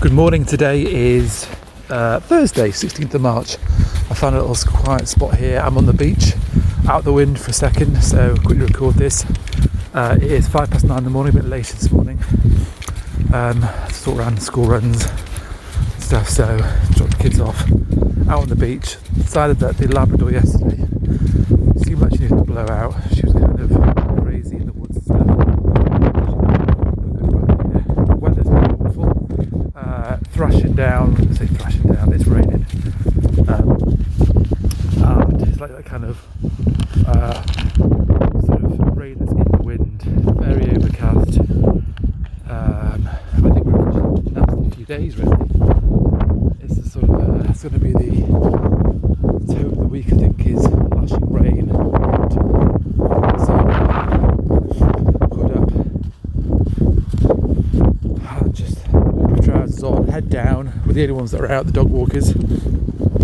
Good morning. Today is uh, Thursday, 16th of March. I found a little quiet spot here. I'm on the beach, out the wind for a second, so quickly record this. Uh, it is five past nine in the morning, a bit late this morning. Um, sort around school runs stuff, so dropped the kids off out on the beach. Decided that the Labrador yesterday seemed like she needed to blow out. She was kind of crazy in the woods and stuff. The weather's been awful. Uh, thrashing down, I say thrashing down, it's raining. Um, and it's like that kind of uh, sort of rain that's in the wind, very overcast. Um, I think we're that's a few days really. It's the sort of uh, it's going to be the tone of the week. I think is lashing rain. wind. So hood up, and just on, head down. We're the only ones that are out, the dog walkers. And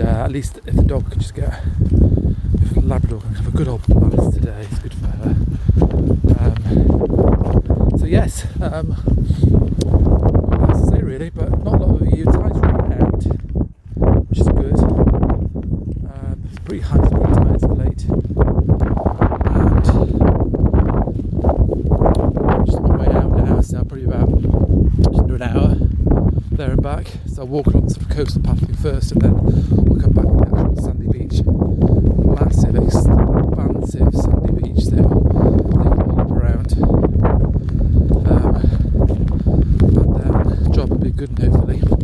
uh, at least if the dog can just get, if Labrador can have a good old balance today, it's good for her. Um, so yes, um, what else to say really, but not a lot of you. Running out, which is good. Um, it's pretty high, an hour there and back. So I'll walk along sort of coastal pathway first, and then I'll come back to the sandy beach. Massive, expansive sandy beach there. They can walk around. Um, and um, job will be good, hopefully.